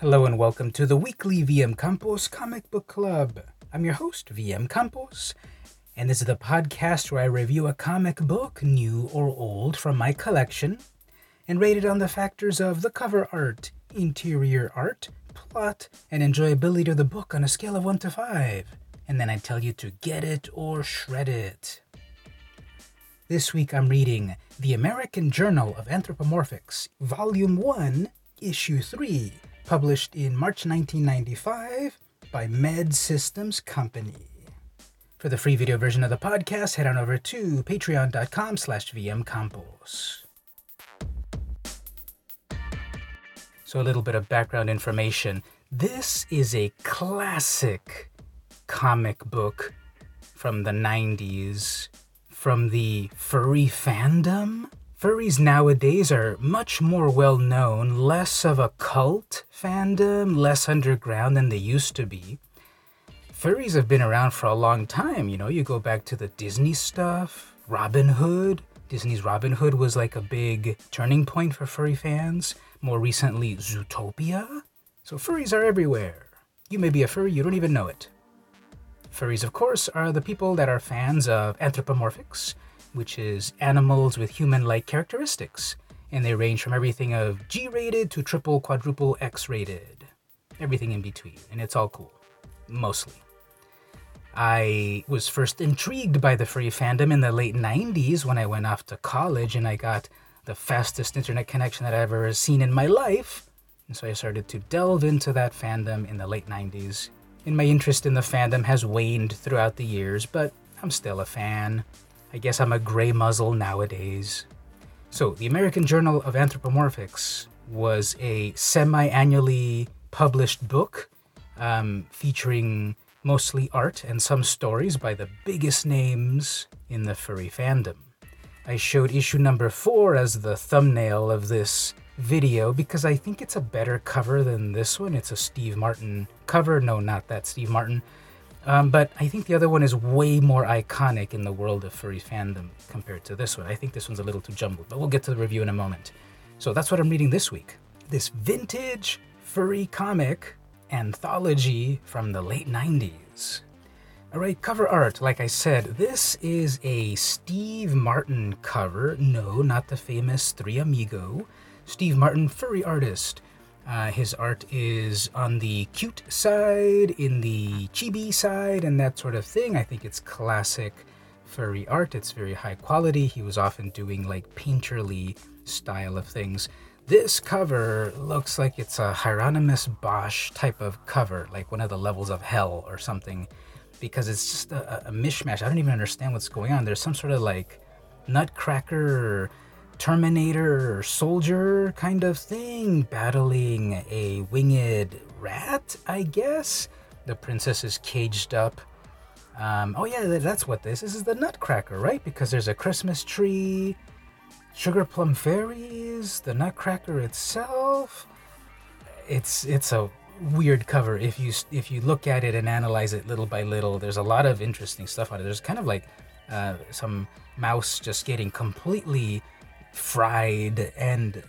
Hello and welcome to the weekly VM Campos Comic Book Club. I'm your host, VM Campos, and this is the podcast where I review a comic book, new or old, from my collection and rate it on the factors of the cover art, interior art, plot, and enjoyability of the book on a scale of 1 to 5. And then I tell you to get it or shred it. This week I'm reading The American Journal of Anthropomorphics, Volume 1, Issue 3 published in March 1995 by Med Systems Company. For the free video version of the podcast, head on over to patreon.com slash vmcampos. So a little bit of background information. This is a classic comic book from the 90s from the furry fandom Furries nowadays are much more well known, less of a cult fandom, less underground than they used to be. Furries have been around for a long time, you know, you go back to the Disney stuff, Robin Hood. Disney's Robin Hood was like a big turning point for furry fans. More recently, Zootopia. So furries are everywhere. You may be a furry, you don't even know it. Furries, of course, are the people that are fans of anthropomorphics, which is animals with human like characteristics. And they range from everything of G rated to triple, quadruple X rated. Everything in between. And it's all cool. Mostly. I was first intrigued by the furry fandom in the late 90s when I went off to college and I got the fastest internet connection that I've ever seen in my life. And so I started to delve into that fandom in the late 90s. And my interest in the fandom has waned throughout the years, but I'm still a fan. I guess I'm a gray muzzle nowadays. So, the American Journal of Anthropomorphics was a semi annually published book um, featuring mostly art and some stories by the biggest names in the furry fandom. I showed issue number four as the thumbnail of this video because I think it's a better cover than this one. It's a Steve Martin cover. No, not that Steve Martin. Um, but I think the other one is way more iconic in the world of furry fandom compared to this one. I think this one's a little too jumbled, but we'll get to the review in a moment. So that's what I'm reading this week. This vintage furry comic anthology from the late 90s. All right, cover art. Like I said, this is a Steve Martin cover. No, not the famous Three Amigo. Steve Martin, furry artist. Uh, his art is on the cute side, in the chibi side, and that sort of thing. I think it's classic furry art. It's very high quality. He was often doing like painterly style of things. This cover looks like it's a Hieronymus Bosch type of cover, like one of the levels of hell or something, because it's just a, a mishmash. I don't even understand what's going on. There's some sort of like nutcracker Terminator soldier kind of thing, battling a winged rat, I guess. The princess is caged up. Um, oh, yeah, that's what this is. This is the Nutcracker, right? Because there's a Christmas tree, sugar plum fairies, the Nutcracker itself. It's it's a weird cover if you if you look at it and analyze it little by little. There's a lot of interesting stuff on it. There's kind of like uh, some mouse just getting completely fried and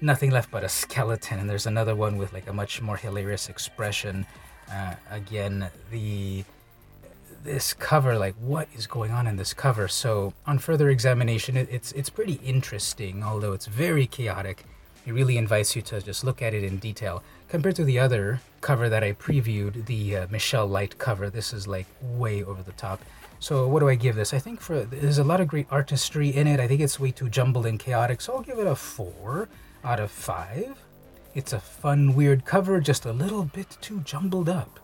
nothing left but a skeleton. And there's another one with like a much more hilarious expression. Uh, again, the this cover, like what is going on in this cover? So on further examination, it, it's it's pretty interesting, although it's very chaotic. It really invites you to just look at it in detail. Compared to the other cover that I previewed, the uh, Michelle Light cover, this is like way over the top. So what do I give this? I think for there's a lot of great artistry in it. I think it's way too jumbled and chaotic, so I'll give it a four out of five. It's a fun, weird cover, just a little bit too jumbled up.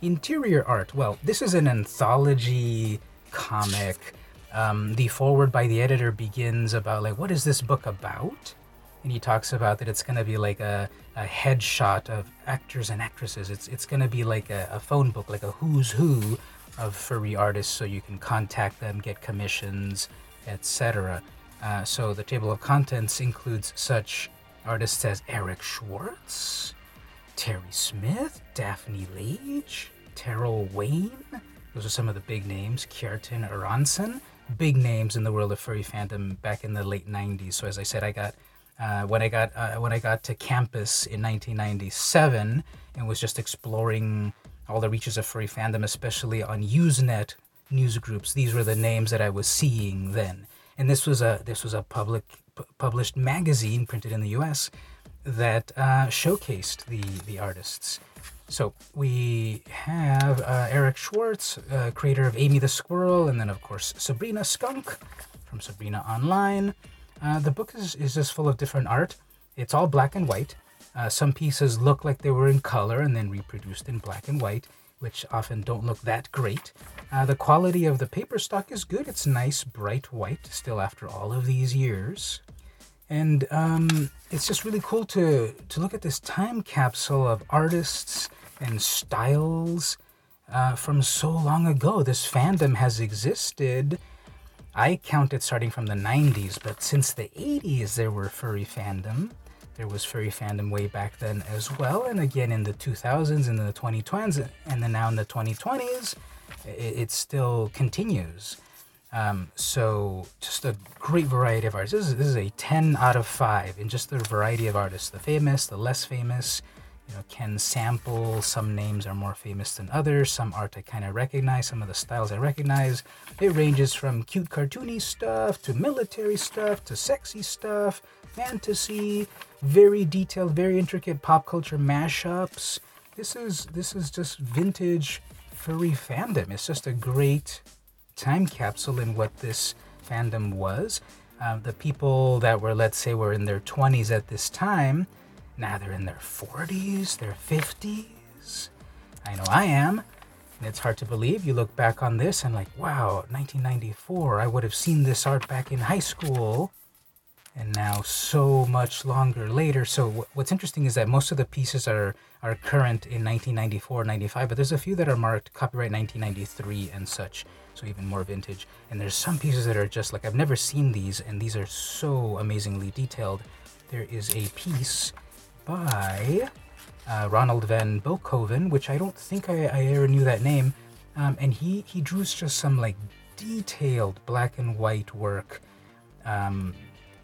Interior art. Well, this is an anthology comic. Um, the forward by the editor begins about like what is this book about? And he talks about that it's going to be like a, a headshot of actors and actresses. It's it's going to be like a, a phone book, like a who's who of furry artists so you can contact them, get commissions, etc. Uh, so the table of contents includes such artists as Eric Schwartz, Terry Smith, Daphne Lage, Taral Wayne. Those are some of the big names. Kjartan Arnorsson, big names in the world of furry fandom back in the late 90s. So as I said, I got Uh, when I got uh, when I got to campus in 1997 and was just exploring all the reaches of furry fandom, especially on Usenet news groups. These were the names that I was seeing then, and this was a this was a public p- published magazine printed in the U.S. that uh, showcased the the artists. So we have uh, Eric Schwartz, uh, creator of Amy the Squirrel, and then of course Sabrina Skunk from Sabrina Online. Uh, the book is, is just full of different art. It's all black and white. Uh, some pieces look like they were in color and then reproduced in black and white, which often don't look that great. Uh, the quality of the paper stock is good. It's nice, bright white, still after all of these years. And um, it's just really cool to, to look at this time capsule of artists and styles uh, from so long ago. This fandom has existed. I count it starting from the 90s, but since the 80s, there were furry fandom. There was furry fandom way back then as well, and again in the 2000s and the 2010s, and then now in the 2020s it, it still continues. Um, so just a great variety of artists. This is, this is a 10 out of 5 in just the variety of artists, the famous, the less famous, you know, can sample. Some names are more famous than others. Some art I kind of recognize. Some of the styles I recognize. It ranges from cute cartoony stuff to military stuff to sexy stuff, fantasy, very detailed, very intricate pop culture mashups. This is this is just vintage furry fandom. It's just a great time capsule in what this fandom was. Uh, the people that were, let's say, were in their 20s at this time, now they're in their 40s, their 50s. I know I am. And it's hard to believe. You look back on this and, like, wow, 1994, I would have seen this art back in high school and now so much longer later. So what's interesting is that most of the pieces are are current in 1994, 95, but there's a few that are marked copyright 1993 and such, so even more vintage. And there's some pieces that are just like I've never seen these, and these are so amazingly detailed. There is a piece by uh, Ronald van Boekhoven, which I don't think I, I ever knew that name, um, and he he drew just some like detailed black and white work. Um,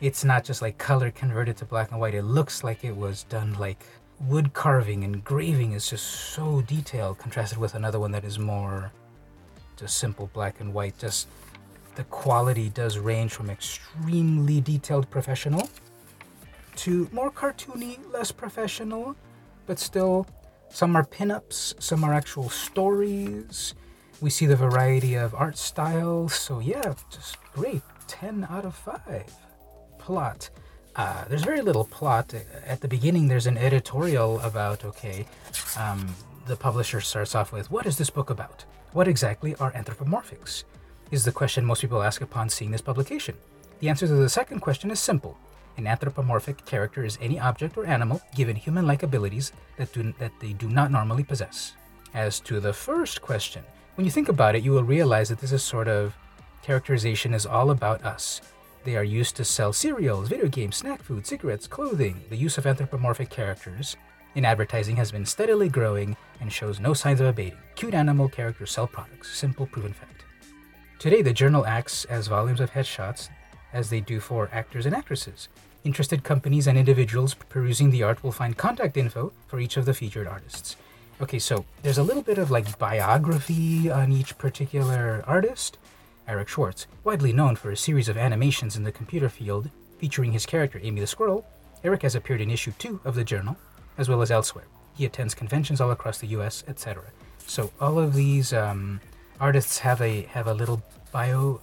it's not just like color converted to black and white. It looks like it was done like wood carving, and engraving is just so detailed, contrasted with another one that is more just simple black and white. Just the quality does range from extremely detailed professional to more cartoony, less professional, but still some are pinups, some are actual stories. We see the variety of art styles, so yeah, just great. 10 out of 5 plot. Uh, there's very little plot. At the beginning, there's an editorial about, okay, um, the publisher starts off with, What is this book about? What exactly are anthropomorphics? Is the question most people ask upon seeing this publication. The answer to the second question is simple. An anthropomorphic character is any object or animal given human like abilities that, do, that they do not normally possess. As to the first question, when you think about it, you will realize that this is sort of characterization is all about us. They are used to sell cereals, video games, snack food, cigarettes, clothing. The use of anthropomorphic characters in advertising has been steadily growing and shows no signs of abating. Cute animal characters sell products. Simple proven fact. Today, the journal acts as volumes of headshots as they do for actors and actresses. Interested companies and individuals perusing the art will find contact info for each of the featured artists. Okay, so there's a little bit of like biography on each particular artist. Eric Schwartz, widely known for a series of animations in the computer field featuring his character Amy the Squirrel, Eric has appeared in issue 2 of the journal, as well as elsewhere. He attends conventions all across the US, etc. So all of these um, artists have a have a little bio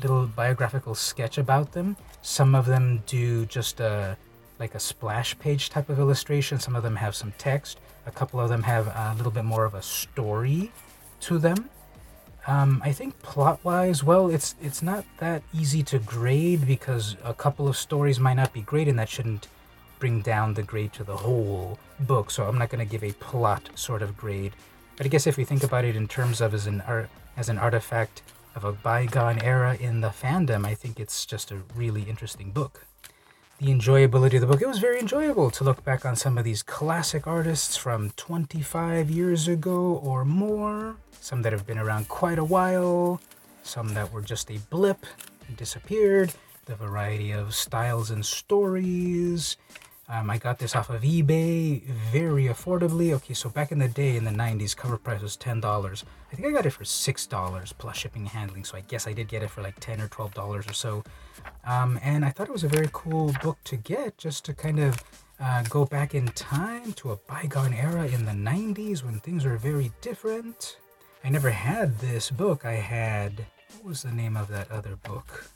little biographical sketch about them. Some of them do just a like a splash page type of illustration. Some of them have some text. A couple of them have a little bit more of a story to them. Um, I think plot-wise, well, it's it's not that easy to grade because a couple of stories might not be great, and that shouldn't bring down the grade to the whole book. So I'm not going to give a plot sort of grade. But I guess if we think about it in terms of as an art as an artifact of a bygone era in the fandom, I think it's just a really interesting book. The enjoyability of the book, it was very enjoyable to look back on some of these classic artists from 25 years ago or more. Some that have been around quite a while, some that were just a blip and disappeared, the variety of styles and stories. Um, I got this off of eBay very affordably. Okay, so back in the day in the 90s, cover price was $10. I think I got it for $6 plus shipping and handling, so I guess I did get it for like 10 or $12 or so. Um, and I thought it was a very cool book to get just to kind of uh, go back in time to a bygone era in the 90s when things were very different. I never had this book. I had, what was the name of that other book?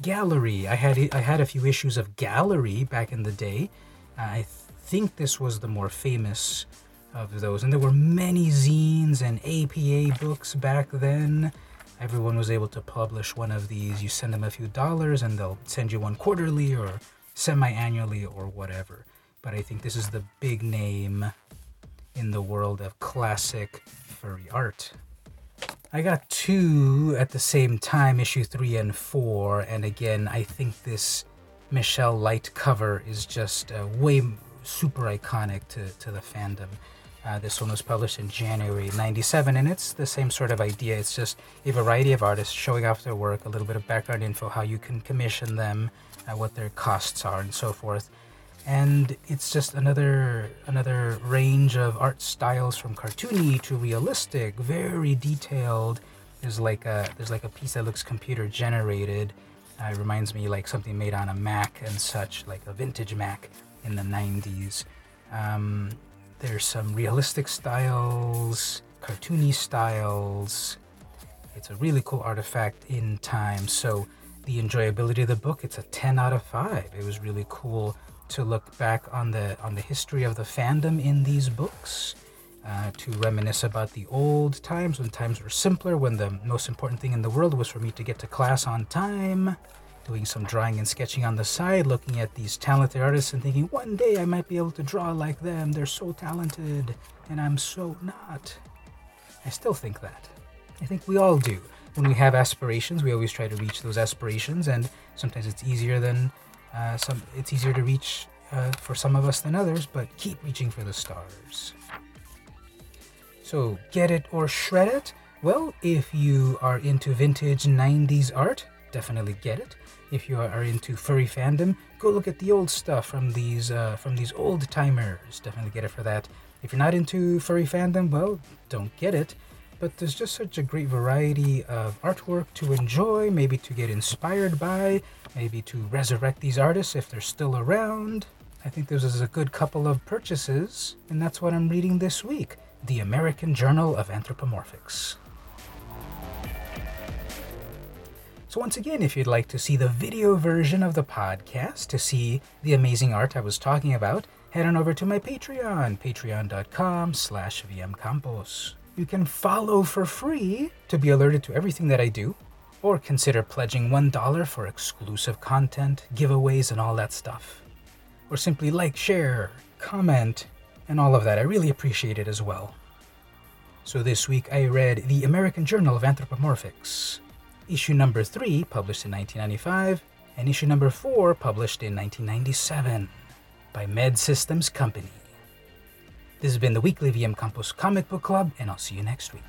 Gallery. I had I had a few issues of Gallery back in the day. I think this was the more famous of those, and there were many zines and APA books back then. Everyone was able to publish one of these. You send them a few dollars, and they'll send you one quarterly or semi-annually or whatever. But I think this is the big name in the world of classic furry art. I got two at the same time, issue three and four, and again, I think this Michelle Light cover is just uh, way super iconic to, to the fandom. Uh, this one was published in January 97, and it's the same sort of idea. It's just a variety of artists showing off their work, a little bit of background info, how you can commission them, uh, what their costs are, and so forth and it's just another another range of art styles from cartoony to realistic, very detailed. There's like a there's like a piece that looks computer generated. Uh, it reminds me like something made on a Mac and such, like a vintage Mac in the 90s. Um, there's some realistic styles, cartoony styles. It's a really cool artifact in time. So the enjoyability of the book, it's a 10 out of 5. It was really cool to look back on the on the history of the fandom in these books, uh, to reminisce about the old times when times were simpler, when the most important thing in the world was for me to get to class on time, doing some drawing and sketching on the side, looking at these talented artists and thinking one day I might be able to draw like them. They're so talented, and I'm so not. I still think that. I think we all do. When we have aspirations, we always try to reach those aspirations, and sometimes it's easier than uh, some it's easier to reach uh, for some of us than others, but keep reaching for the stars. So, get it or shred it? Well, if you are into vintage 90s art, definitely get it. If you are into furry fandom, go look at the old stuff from these uh, from these old timers. Definitely get it for that. If you're not into furry fandom, well, don't get it but there's just such a great variety of artwork to enjoy, maybe to get inspired by, maybe to resurrect these artists if they're still around. I think this is a good couple of purchases, and that's what I'm reading this week the American Journal of Anthropomorphics. So, once again, if you'd like to see the video version of the podcast, to see the amazing art I was talking about, head on over to my Patreon, patreon.com slash vmcampos. You can follow for free to be alerted to everything that I do, or consider pledging $1 for exclusive content, giveaways, and all that stuff. Or simply like, share, comment, and all of that. I really appreciate it as well. So this week I read the American Journal of Anthropomorphics, issue number 3, published in 1995, and issue number 4, published in 1997 by Med Systems Company. This has been the weekly VM Campos Comic Book Club, and I'll see you next week.